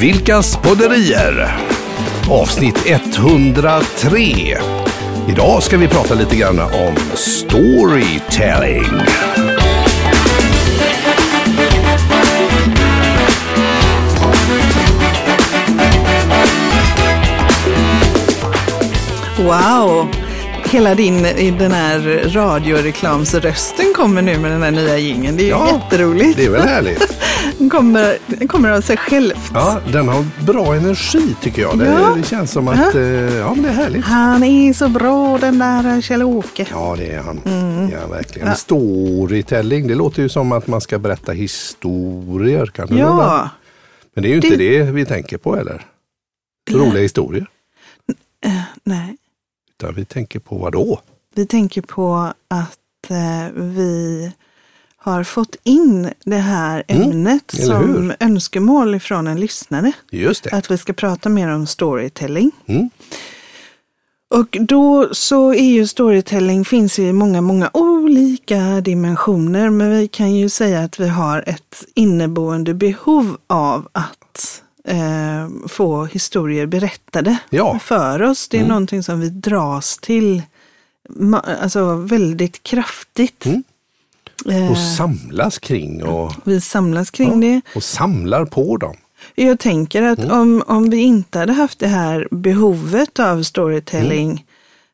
Vilkas podderier? Avsnitt 103. Idag ska vi prata lite grann om storytelling. Wow! Hela din, den här radioreklamsrösten kommer nu med den här nya gingen. Det är ju Ja, jätteroligt. Det är väl härligt? Den kommer, den kommer av sig själv. Ja, den har bra energi tycker jag. Det, Ja. det känns som att eh, ja, men det är härligt. Han är så bra den där Kjell-Åke. Ja, det är han. Mm. Ja, verkligen. Storytelling, det låter ju som att man ska berätta historier. Kan vara? Ja, Men det är ju inte Det- det vi tänker på eller? Roliga historier. nej. Utan vi tänker på vad då? Vi tänker på att eh, vi har fått in det här ämnet Mm, som hur? önskemål från en lyssnare. Just det. Att vi ska prata mer om storytelling. Mm. Och då så är ju storytelling finns ju i många, många olika dimensioner. Men vi kan ju säga att vi har ett inneboende behov av att eh, få historier berättade Ja. för oss. Det är någonting som vi dras till alltså väldigt kraftigt. Mm. Eh, Och samlas kring och, vi samlas kring det. och samlar på dem. Jag tänker att Mm. om, om vi inte hade haft det här behovet av storytelling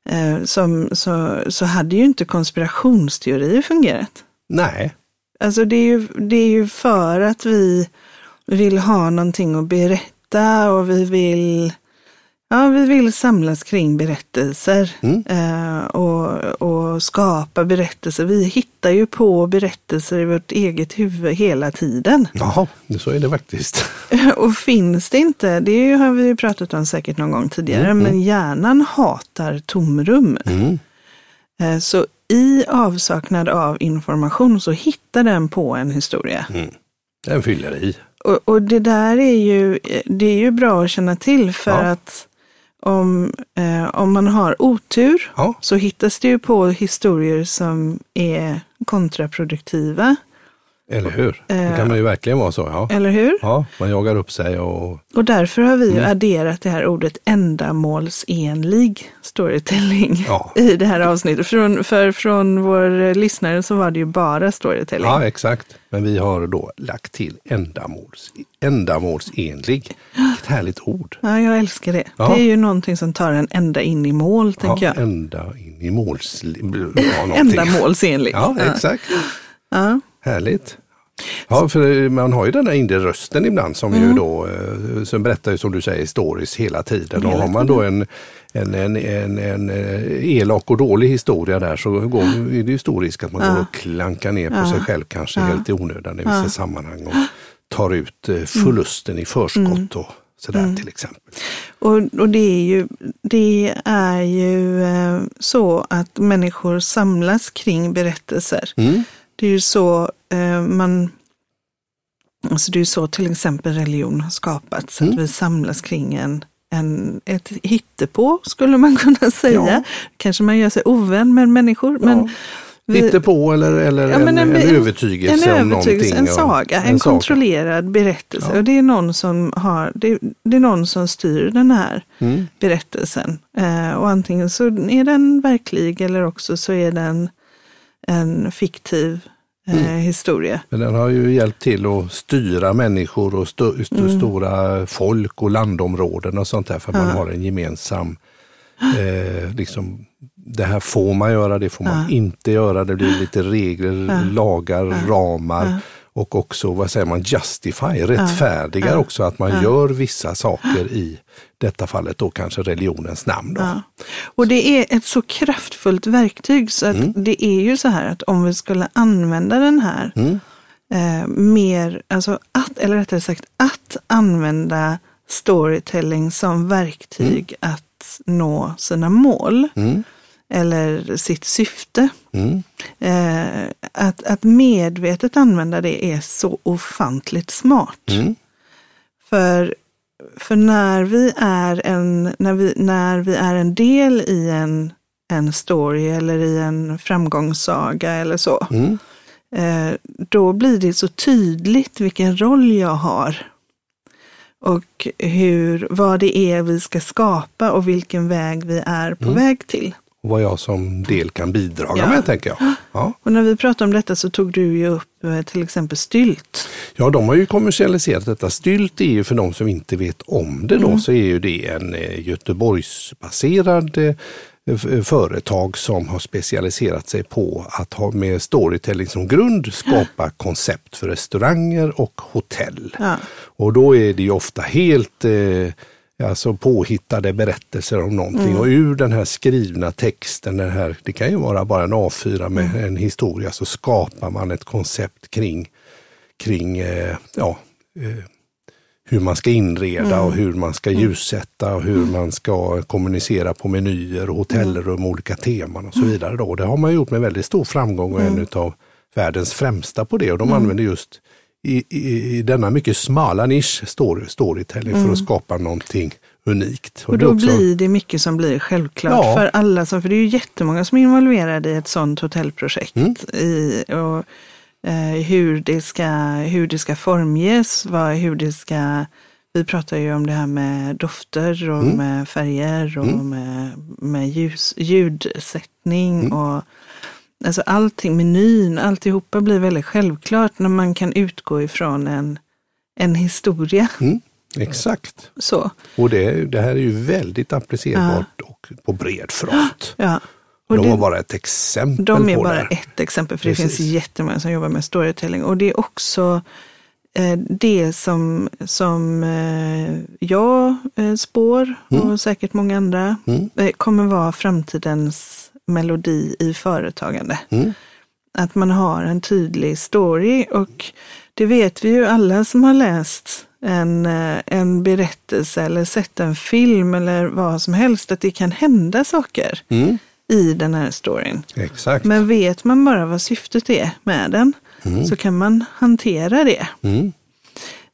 Mm. eh, som, så, så hade ju inte konspirationsteorier fungerat. Nej, Alltså det är, ju, det är ju för att vi vill ha någonting att berätta och vi vill, ja, vi vill samlas kring berättelser Mm. eh, och, och skapa berättelser. Vi hittar ju på berättelser i vårt eget huvud hela tiden. jaha, så är det faktiskt. Och finns det inte, det har vi ju pratat om säkert någon gång tidigare, men hjärnan hatar tomrum. Mm. Eh, Så i avsaknad av information så hittar den på en historia. Den fyller i. Och, och det där är ju, det är ju bra att känna till för Ja. att om, eh, om man har otur Ja, så hittas det ju på historier som är kontraproduktiva. Eller hur? Det Eh. kan man ju verkligen vara så. Ja, Eller hur? ja man jagar upp sig och Och därför har vi ju Mm. adderat det här ordet ändamålsenlig storytelling Ja. i det här avsnittet. Från, för från vår lyssnare så var det ju bara storytelling. Ja, exakt. Men vi har då lagt till ändamåls, ändamålsenlig. Ett härligt ord. Ja, jag älskar det. Ja. Det är ju någonting som tar en ända in i mål, tänker Ja, jag. ända in i måls... Ja, någonting. Ändamålsenligt. Ja, exakt. Ja. Härligt. Ja, för man har ju den där indie-rösten ibland som Mm. ju då, eh, som berättar ju som du säger stories hela tiden. Och har man då en, en, en, en, en eh, elak och dålig historia där så går, är det ju stor risk att man går och klankar ner på sig själv kanske helt i onödan i vissa sammanhang och tar ut eh, förlusten i förskott och sådär till exempel. Och, och det är ju, det är ju eh, så att människor samlas kring berättelser. Mm. Det är ju så eh, man, alltså det är ju så till exempel religion har skapats, Mm. att vi samlas kring en, en, ett hittepå skulle man kunna säga. Ja. Kanske man gör sig ovän med människor, men vi- Lite på eller, eller Ja, en, en, en- övertygelse en om övertygelse, en saga, en, saga. kontrollerad berättelse. Ja. Och det är någon som har, det, det är någon som styr den här Mm. berättelsen. Eh, och antingen så är den verklig eller också så är den en fiktiv eh, Mm. historia. Men den har ju hjälpt till att styra människor och st st Mm. stora folk och landområden och sånt där för att man har en gemensam, eh, liksom, det här får man göra, det får man inte göra, det blir lite regler, lagar, ramar och också, vad säger man, justify, rättfärdigar också att man gör vissa saker i detta fallet då kanske religionens namn. Då. Ja. Och det är ett så kraftfullt verktyg så att det är ju så här att om vi skulle använda den här eh, mer, alltså att, eller rättare sagt att använda storytelling som verktyg att nå sina mål Mm. eller sitt syfte. Mm. Eh, att, att medvetet använda det är så ofantligt smart. Mm. För, för när, vi är en, när, vi, när vi är en del i en, en story eller i en framgångssaga eller så, Mm. eh, då blir det så tydligt vilken roll jag har. och hur, vad det är vi ska skapa och vilken väg vi är på Mm. väg till. Och vad jag som del kan bidra Ja. med, tänker jag. Ja. Och när vi pratade om detta så tog du ju upp eh, till exempel sylt. ja, de har ju kommersialiserat detta. Stylt är ju för de som inte vet om det då, så är ju det en eh, Göteborgsbaserad eh, företag som har specialiserat sig på att ha med storytelling som grund skapa koncept för restauranger och hotell. Ja. Och då är det ju ofta helt eh, alltså påhittade berättelser om någonting. Och ur den här skrivna texten, den här, det kan ju vara bara en A4 med en historia, så skapar man ett koncept kring, kring eh, ja, eh, hur man ska inreda och hur man ska ljussätta och hur man ska kommunicera på menyer och hotellrum, olika teman och så vidare. Då. Det har man gjort med väldigt stor framgång och en av världens främsta på det. Och de använder just i, i, i denna mycket smala nisch story, storytelling för att skapa någonting unikt. Och är då också- blir det mycket som blir självklart Ja. för alla. Som, för det är ju jättemånga som är involverade i ett sådant hotellprojekt. Mm. I, och, eh, hur, det ska, hur det ska formges, vad, hur det ska... Vi pratar ju om det här med dofter och Mm. med färger och med, med ljus, ljudsättning. Mm. och Alltså allting, menyn, alltihopa blir väldigt självklart när man kan utgå ifrån en, en historia. Mm, exakt. Så. Och det, det här är ju väldigt applicerbart och på bred front. Ja. Och De det- var bara ett exempel De är på bara det. ett exempel, för det Precis. finns jättemånga som jobbar med storytelling. Och det är också eh, det som, som eh, jag eh, spår, och säkert många andra, Mm. kommer vara framtidens melodi i företagande. Mm. Att man har en tydlig story och det vet vi ju alla som har läst en, eh, en berättelse eller sett en film eller vad som helst, att det kan hända saker Mm, i den här storyn. exakt. Men vet man bara vad syftet är med den så kan man hantera det. Mm,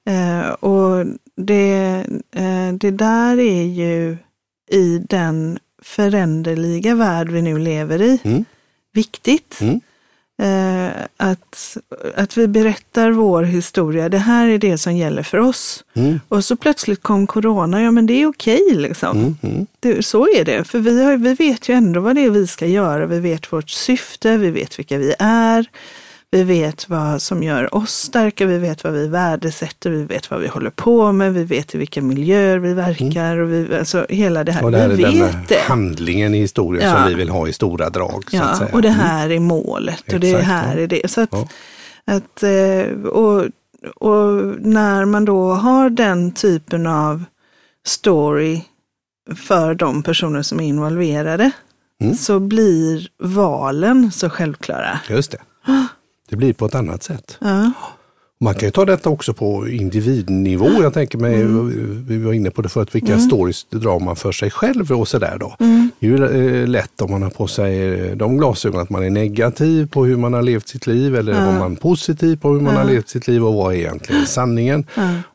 Eh, och det, eh, det där är ju i den föränderliga värld vi nu lever i Mm. viktigt. Mm. Eh, att, att vi berättar vår historia. Det här är det som gäller för oss. Mm. Och så plötsligt kom corona. Ja, men det är okej liksom. Mm. Mm. Det, så är det, för vi, har, vi vet ju ändå vad det är vi ska göra. Vi vet vårt syfte, vi vet vilka vi är. Vi vet vad som gör oss starka, vi vet vad vi värdesätter, vi vet vad vi håller på med, vi vet i vilka miljöer vi verkar och vi, alltså hela det här. Och det här vi är den vet det. handlingen i historien Ja. som vi vill ha i stora drag. Ja, och det här är målet och det Exakt, här ja. är det. Så att, Ja. att, eh, och, och när man då har den typen av story för de personer som är involverade Mm. så blir valen så självklara. Just det. Det blir på ett annat sätt. Ja, Man kan ju ta detta också på individnivå. Jag tänker mig, Mm. vi var inne på det förut, vilka stories drar man för sig själv och sådär då. Mm. Det är ju eh, lätt om man har på sig eh, de glasögonen att man är negativ på hur man har levt sitt liv eller om man är positiv på hur man har levt sitt liv och vad är egentligen sanningen.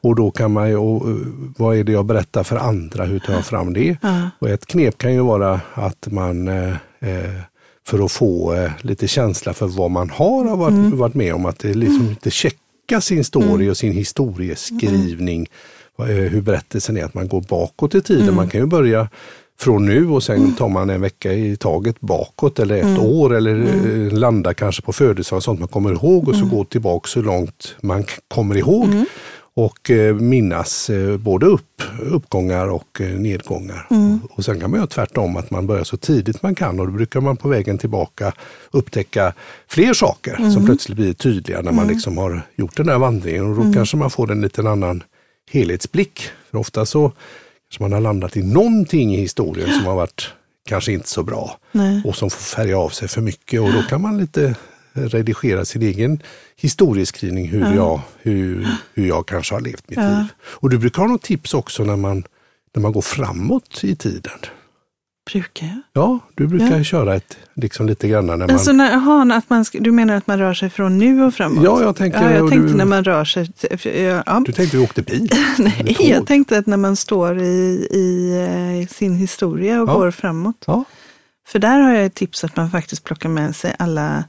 Och då kan man ju, och, eh, vad är det jag berättar för andra, hur tar jag fram det? Och ett knep kan ju vara att man eh, för att få eh, lite känsla för vad man har varit, varit med om, att det liksom inte checka sin story och sin historieskrivning, eh, hur berättelsen är, att man går bakåt i tiden. Man kan ju börja från nu och sen tar man en vecka i taget bakåt eller ett år eller eh, landar kanske på födelsedag och sånt. Man kommer ihåg och så går tillbaka så långt man kommer ihåg och eh, minnas eh, både upp, uppgångar och eh, nedgångar. Och sen kan man göra tvärtom, att man börjar så tidigt man kan och då brukar man på vägen tillbaka upptäcka fler saker som plötsligt blir tydliga när man liksom har gjort den här vandringen och då kanske man får en liten annan helhetsblick. För ofta så kanske man har landat i någonting i historien som har varit kanske inte så bra Nej. och som får färga av sig för mycket och då kan man lite redigera sin egen historieskrivning hur, jag, hur, hur jag kanske har levt mitt liv. Och du brukar ha något tips också när man, när man går framåt i tiden. brukar jag. Ja, du brukar Ja. köra ett, liksom lite grann när man... Alltså när, aha, att man, du menar att man rör sig från nu och framåt? Ja, jag tänker- Ja, jag tänkte du- när man rör sig. Ja, ja. Du tänkte vi åkte bil? Nej, jag tänkte att när man står i, i eh, sin historia och Ja. går framåt. Ja, För där har jag ett tips att man faktiskt plockar med sig alla,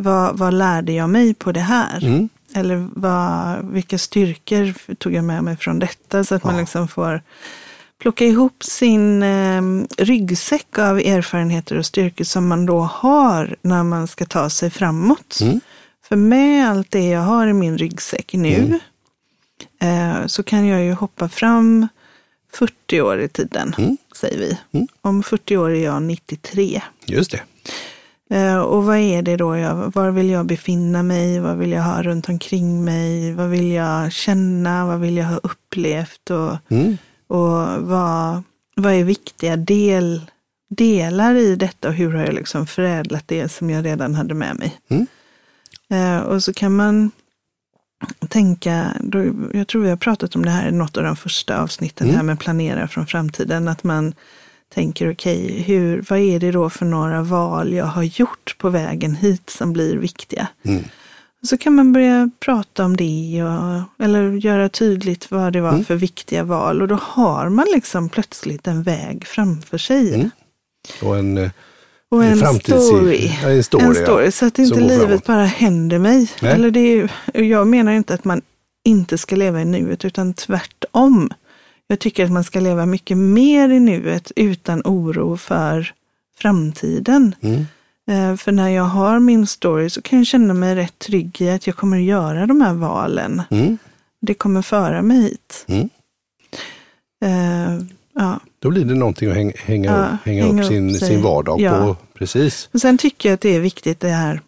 vad, vad lärde jag mig på det här? mm, Eller vad, vilka styrkor tog jag med mig från detta? Så att man liksom får plocka ihop sin eh, ryggsäck av erfarenheter och styrkor som man då har när man ska ta sig framåt. Mm. För med allt det jag har i min ryggsäck nu eh, så kan jag ju hoppa fram 40 år i tiden, säger vi. Om 40 år är jag 93. Just det. Eh, och vad är det då? Jag, var vill jag befinna mig? Vad vill jag ha runt omkring mig? Vad vill jag känna? Vad vill jag ha upplevt? Och, Mm. och vad, vad är viktiga del, delar i detta? Och hur har jag liksom förädlat det som jag redan hade med mig? Mm. Eh, och så kan man tänka, då, jag tror vi har pratat om det här i något av de första avsnitten, Mm. här med planera från framtiden, att man tänker okej, hur, vad är det då för några val jag har gjort på vägen hit som blir viktiga? Mm. Så kan man börja prata om det och, eller göra tydligt vad det var Mm. för viktiga val och då har man liksom plötsligt en väg framför sig. Mm. Och en, eh, Och en framtids- story. Ja, en story, en ja. story så att inte livet framåt. bara händer mig. Nej. Eller det är, jag menar inte att man inte ska leva i nuet utan tvärtom. Jag tycker att man ska leva mycket mer i nuet utan oro för framtiden. Mm. Eh, För när jag har min story så kan jag känna mig rätt trygg i att jag kommer göra de här valen. Mm. Det kommer föra mig hit. Mm. Eh, ja. Då blir det någonting att hänga, hänga, Ja, upp, hänga, upp sin, upp sig. sin vardag Ja. på. Precis. Och sen tycker jag att det är viktigt det här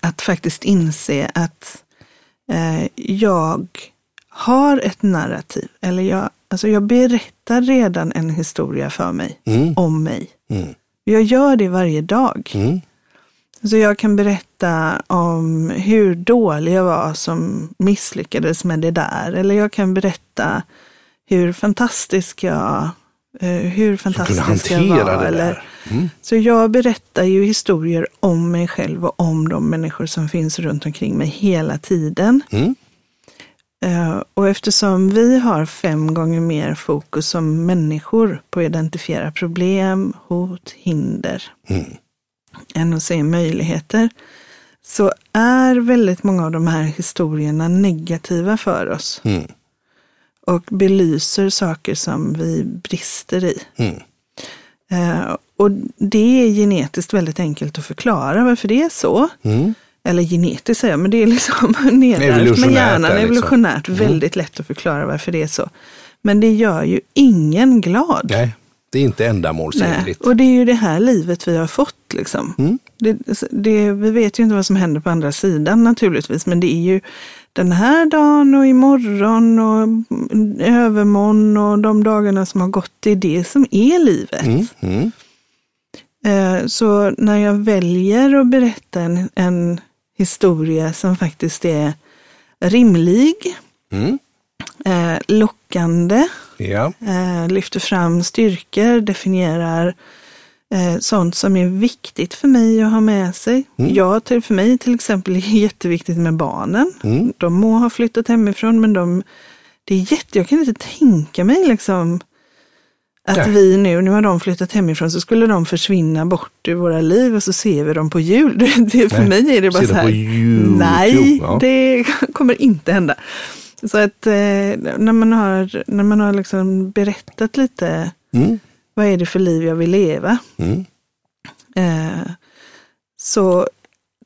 att faktiskt inse att eh, jag har ett narrativ. Eller jag, alltså jag berättar redan en historia för mig, Mm. om mig. Mm. Jag gör det varje dag. Mm. Så jag kan berätta om hur dålig jag var som misslyckades med det där. Eller jag kan berätta hur fantastisk jag, eh, hur fantastisk jag hantera var. Eller. Mm. så jag berättar ju historier om mig själv och om de människor som finns runt omkring mig hela tiden. Mm. Eh, Och eftersom vi har fem gånger mer fokus som människor på att identifiera problem, hot, hinder Mm. än att se möjligheter, så är väldigt många av de här historierna negativa för oss Mm. och belyser saker som vi brister i. Mm. Eh, Och det är genetiskt väldigt enkelt att förklara varför det är så. Mm. Eller genetiskt säger jag, men det är liksom nedärvt med hjärnan. liksom. Evolutionärt, väldigt lätt att förklara varför det är så. Men det gör ju ingen glad. Nej, det är inte Nej. ändamålsenligt. Och det är ju det här livet vi har fått. Liksom. Mm. Det, det, vi vet ju inte vad som händer på andra sidan naturligtvis, men det är ju den här dagen och imorgon och övermorgon och de dagarna som har gått, det är det som är livet. Mm. Mm. Eh, Så när jag väljer att berätta en, en historia som faktiskt är rimlig, Mm. eh, lockande, Ja. eh, lyfter fram styrkor, definierar eh, sånt som är viktigt för mig att ha med sig. Mm. Jag, till, för mig till exempel är det jätteviktigt med barnen. Mm. De må ha flyttat hemifrån men de, det är jätte, jag kan inte tänka mig liksom att vi nu, nu har de flyttat hemifrån, så skulle de försvinna bort ur våra liv och så ser vi dem på jul. Det, för Nej, mig är det bara ser så här, nej, ja. det kommer inte hända. Så att eh, när man har, när man har liksom berättat lite, Mm. vad är det för liv jag vill leva? Mm. Eh, så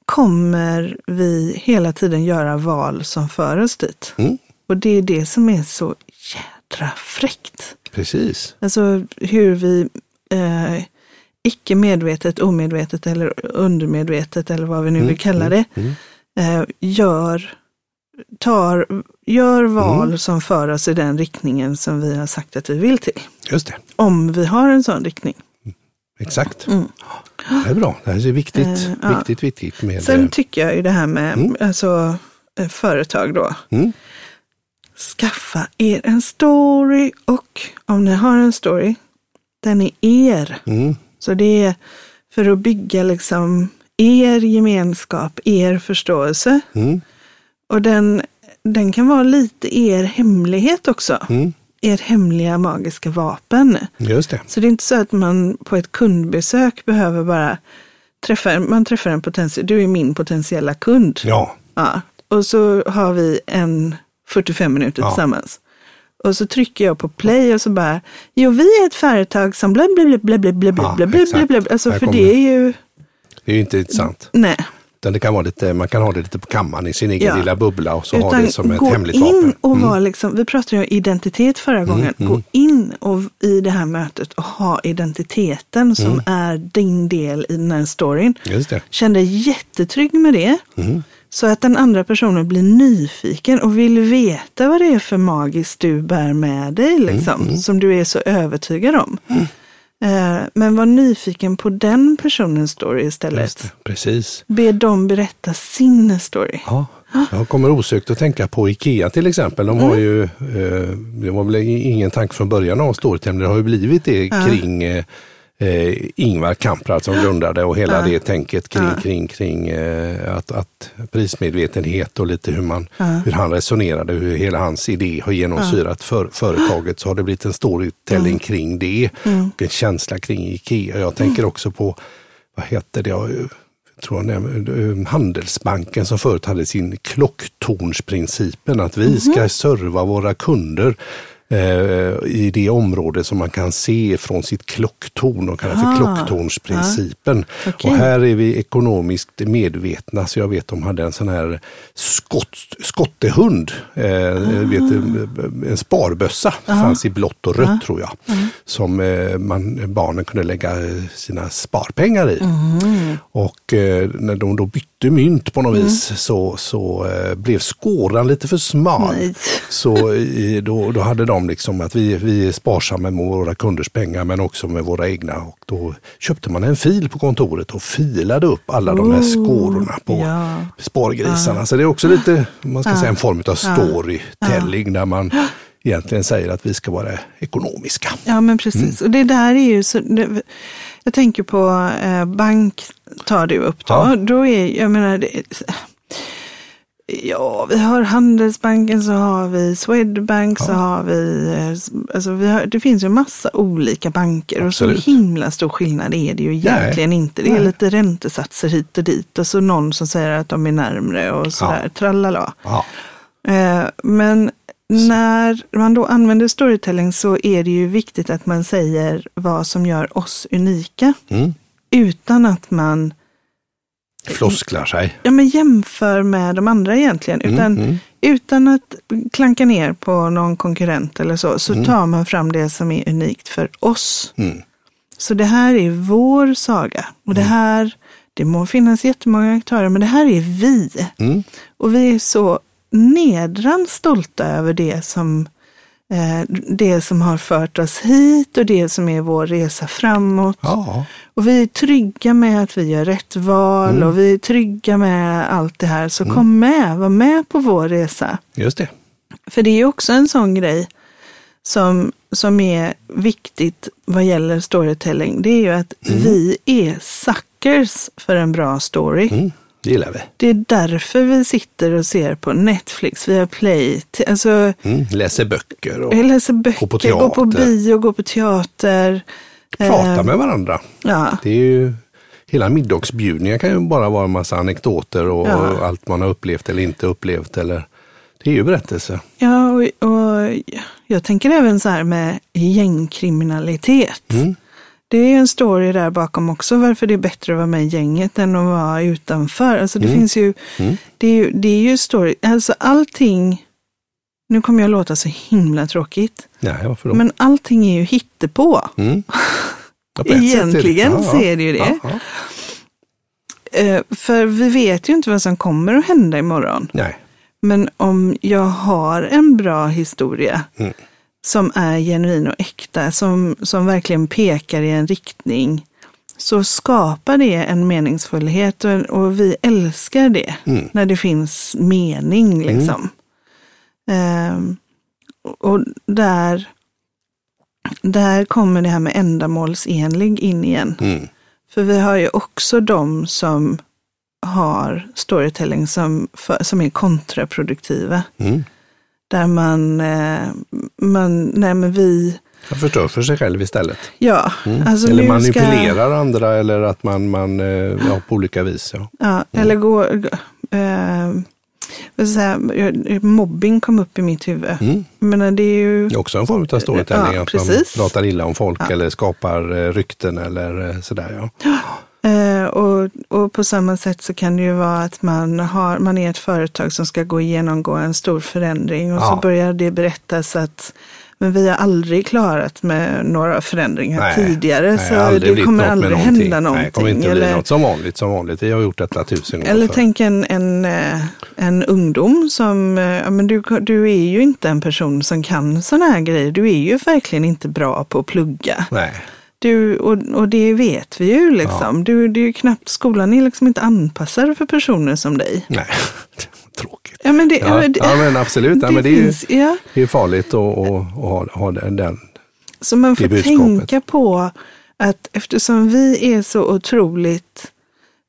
kommer vi hela tiden göra val som för oss dit. Mm. Och det är det som är så jädra fräckt. Precis. Alltså hur vi eh, icke medvetet, omedvetet eller undermedvetet eller vad vi nu vill kalla det, Mm. eh, gör, tar, gör val Mm. som för oss i den riktningen som vi har sagt att vi vill till. Just det. Om vi har en sån riktning. Exakt. Mm. Det är bra. Det här är viktigt. Eh, ja. Viktigt, viktigt med Sen det. tycker jag ju det här med Mm. alltså, eh, företag då. Skaffa er en story och om ni har en story, den är er. Mm. Så det är för att bygga liksom er gemenskap, er förståelse. Mm. Och den, den kan vara lite er hemlighet också. Mm. Er hemliga magiska vapen. Just det. Så det är inte så att man på ett kundbesök behöver bara träffa, man träffar en potentiell, du är min potentiella kund. Ja. Ja. och så har vi en 45 minuter Ja. tillsammans. Och så trycker jag på play och så bara, jo vi är ett företag som bla bla bla bla bla bla bla Ja, bla bla bla. Alltså för det är ju, Det är ju inte intressant. nej. Utan det kan vara lite, man kan ha det lite på kammaren i sin egen Ja. lilla bubbla och så ha Utan det som ett hemligt vapen. Mm. och vara liksom, vi pratade ju om identitet förra gången. Gå in och, i det här mötet och ha identiteten som Mm. är din del i den här storyn. Just det. Kände jättetrygg med det. Mm. Så att den andra personen blir nyfiken och vill veta vad det är för magiskt du bär med dig, Mm, liksom, som du är så övertygad om. Eh, Men var nyfiken på den personens story istället. Det. Precis. Be dem berätta sin story. Ja. Jag kommer osökt att tänka på Ikea till exempel. De Mm. har ju, eh, det var väl ingen tanke från början av Storytime, det har ju blivit det kring eh, Ingvar Kamprad som grundade och hela det tänket kring, kring, kring eh, att, att prismedvetenhet och lite hur, man, hur han resonerade, hur hela hans idé har genomsyrat för, företaget så har det blivit en storytelling kring det och en känsla kring Ikea. Jag tänker också på, vad heter det, jag tror jag nämnde, eh, Handelsbanken som förut hade sin klocktornsprincipen, att vi ska serva våra kunder i det område som man kan se från sitt klocktorn och kallar för Ah, klocktornsprincipen. Okej. Och här är vi ekonomiskt medvetna, så jag vet de hade en sån här skott, skottehund, eh, vet, eh, en sparbössa, fanns i blått och rött tror jag, som eh, man, barnen kunde lägga eh, sina sparpengar i. Och eh, när de då bytte mynt på något vis så, så eh, blev skåran lite för smal. Nej. Så i, då, då hade de liksom att vi, vi är sparsamma med våra kunders pengar men också med våra egna. Och då köpte man en fil på kontoret och filade upp alla de här Oh, skårorna på ja. spargrisarna. Så det är också lite, man ska säga en form av storytelling där man egentligen säger att vi ska vara ekonomiska. Ja, men precis. Och det där är ju så... Det, jag tänker på eh, bank, tar du upp då. Ja. Då är, jag menar, det, ja, vi har Handelsbanken, så har vi Swedbank, så har vi, eh, alltså vi har, det finns ju massa olika banker och så Absolut. himla stor skillnad är det ju egentligen inte. Det är Nej. lite räntesatser hit och dit och så någon som säger att de är närmre och sådär, trallala. Ja. Eh, Men när man då använder storytelling så är det ju viktigt att man säger vad som gör oss unika. Mm. Utan att man Flosklar sig. ja, men jämför med de andra egentligen. Mm, Utan, utan att klanka ner på någon konkurrent eller så, så tar man fram det som är unikt för oss. Mm. Så det här är vår saga. Och det här, det må finnas jättemånga aktörer, men det här är vi. Mm. Och vi är så nedran stolta över det som, det som har fört oss hit och det som är vår resa framåt. Ja. Och vi är trygga med att vi gör rätt val Mm. och vi är trygga med allt det här. Så kom med, var med på vår resa. Just det. För det är också en sån grej som, som är viktigt vad gäller storytelling. Det är ju att vi är suckers för en bra story. Det gillar vi. Det är därför vi sitter och ser på Netflix, via Play. Alltså, Mm. Läser böcker och läser böcker, Gå på går på teater. bio, går på teater. pratar Eh, med varandra. Ja, Det är ju, hela middagsbjudningar kan ju bara vara en massa anekdoter och Ja. allt man har upplevt eller inte upplevt. Eller, det är ju berättelse. ja och, och jag tänker även så här med gängkriminalitet. Mm. Det är en story där bakom också varför det är bättre att vara med i gänget än att vara utanför. Alltså det finns ju, Mm. det är ju, det är ju story, alltså allting, nu kommer jag låta så himla tråkigt, Nej, varför då? men allting är ju hittepå. Mm. Ja, Egentligen ja, så är det ju det. Ja, ja. Eh, För vi vet ju inte vad som kommer att hända imorgon. Nej. Men om jag har en bra historia Mm. Som är genuin och äkta, som, som verkligen pekar i en riktning, så skapar det en meningsfullhet och, och vi älskar det Mm. när det finns mening. liksom. Ehm, och där, där kommer det här med ändamålsenlig in igen. Mm. För vi har ju också de som har storytelling som, för, som är kontraproduktiva. Mm. Där man, eh, man, nej men vi, Man förstör för sig själv istället. ja, Mm. alltså eller manipulerar andra eller att man, man eh, ja, på olika vis. Ja. Ska, ja, Eller gå, eh, Säga, mobbing kom upp i mitt huvud. Mm. Men det är ju... Det är också en form av storytelling, ja, att man pratar illa om folk ja. eller skapar eh, rykten eller eh, sådär. Ja. Eh, och, och på samma sätt så kan det ju vara att man, har, man är ett företag som ska gå genomgå en stor förändring och ja. så börjar det berättas att men vi har aldrig klarat med några förändringar nej, tidigare nej, så det kommer aldrig hända någonting. Nej, det kommer inte eller, bli något som vanligt, som vanligt. Vi har gjort detta tusen gånger Eller tänk en, en, eh, en ungdom som, eh, ja, men du, du är ju inte en person som kan sådana här grejer. Du är ju verkligen inte bra på att plugga. Nej. Du, och, och det vet vi ju liksom. Ja. Du, det är ju knappt, skolan är liksom inte anpassad för personer som dig. Nej, tråkigt. Ja men, det, ja, men, ja, men absolut, det, ja, men det, finns, är, ja. det är farligt att, att, ha, ha den, Så man får tänka på att eftersom vi är så otroligt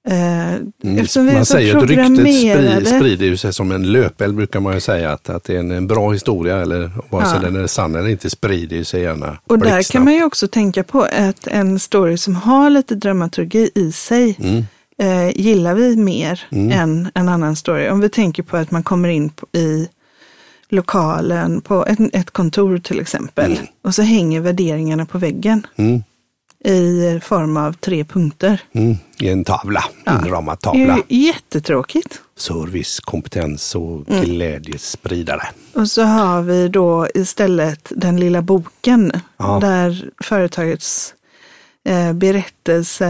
Eh, mm. man säger att ryktet sprider, sig som en löpeld brukar man ju säga. Att, att det är en, bra historia eller vare sig ja. den är sann eller inte sprider sig gärna. Och där kan man ju också tänka på att en story som har lite dramaturgi i sig mm. eh, gillar vi mer mm. än en annan story. Om vi tänker på att man kommer in i lokalen på ett, ett kontor till exempel mm. och så hänger värderingarna på väggen. I form av tre punkter. Mm, I en tavla, ja. inramad tavla. Jättetråkigt. Service, kompetens och mm. glädjespridare. Och så har vi då istället den lilla boken ja. där företagets eh, berättelse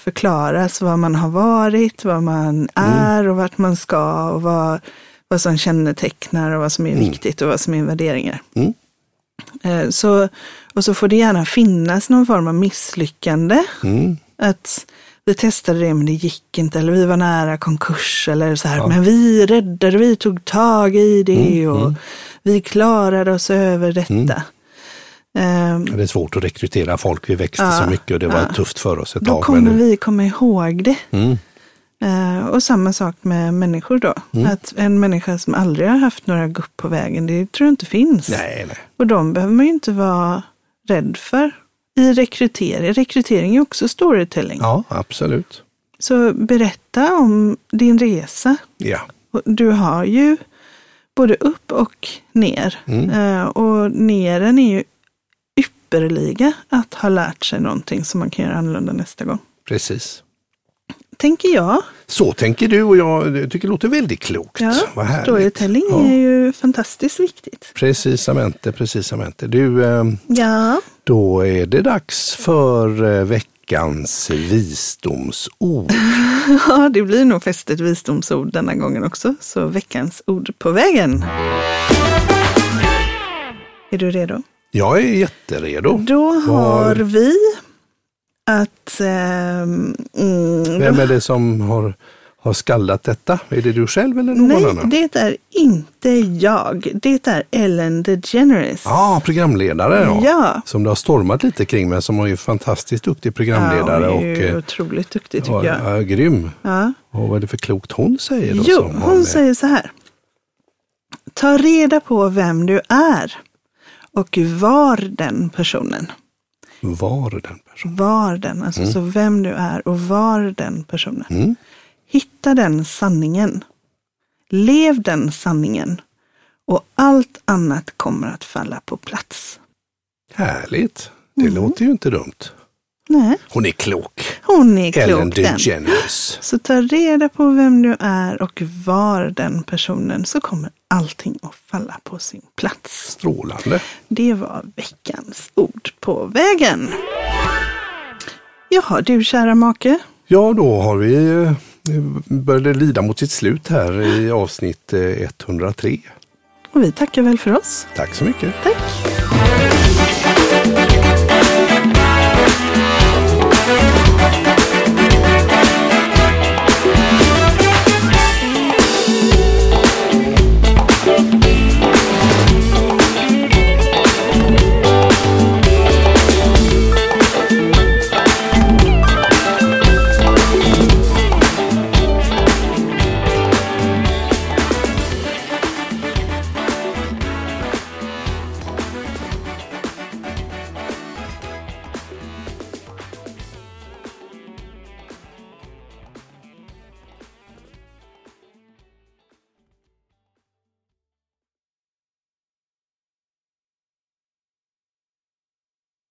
förklaras vad man har varit, vad man mm. är mm. och vart man ska och vad, vad som kännetecknar och vad som är mm. viktigt och vad som är värderingar. Mm. Eh, så, och så får det gärna finnas någon form av misslyckande. Mm. Att vi testade det men det gick inte eller vi var nära konkurs eller så här. Ja. Men vi räddade, vi tog tag i det mm, och mm. vi klarade oss över detta. Um, det är svårt att rekrytera folk, vi växte ja, så mycket och det var ja. tufft för oss ett Då tag. Då kommer vi komma ihåg det. Uh, och samma sak med människor då. Mm. Att en människa som aldrig har haft några gupp på vägen, det tror jag inte finns. Nej, nej. Och de behöver man ju inte vara rädd för. I rekrytering, rekrytering är också storytelling. Ja, absolut. Så berätta om din resa. Ja. Du har ju både upp och ner. Mm. Uh, och neren är ju ypperliga att ha lärt sig någonting som man kan göra annorlunda nästa gång. Precis tänker jag. Så tänker du och jag tycker det låter väldigt klokt. Ja, Vad storytelling ja. är ju fantastiskt viktigt. Precisamente, precisamente. Du, eh, ja. då är det dags för eh, veckans visdomsord. ja, det blir nog fästet visdomsord denna gången också. Så veckans ord på vägen. Är du redo? Jag är jätteredo. Då har vi att... Eh, mm, Vem är det som har, har skallat detta? Är det du själv eller någon nej, annan? Nej, det är inte jag. Det är Ellen DeGeneres. Ja, ah, programledare ja. ja. Som det har stormat lite kring, men som är ju fantastiskt duktig programledare. Ja, hon är ju och, otroligt duktig tycker jag. Ja, grym. Ja. Och vad är det för klokt hon säger? Då, jo, hon säger så här. Ta reda på vem du är och var den personen. Var den personen. Var den, alltså mm. så vem du är och var den personen. Mm. Hitta den sanningen. Lev den sanningen. Och allt annat kommer att falla på plats. Härligt. Det mm. låter ju inte dumt. Nej. Hon är klok. Hon är klok Ellen DeGeneres. Så ta reda på vem du är och var den personen så kommer allting att falla på sin plats. Strålande. Det var veckans ord på vägen. Jaha, du kära make. Ja, då har vi eh, börjat lida mot sitt slut här i avsnitt 103. Eh, och vi tackar väl för oss. Tack så mycket. Tack.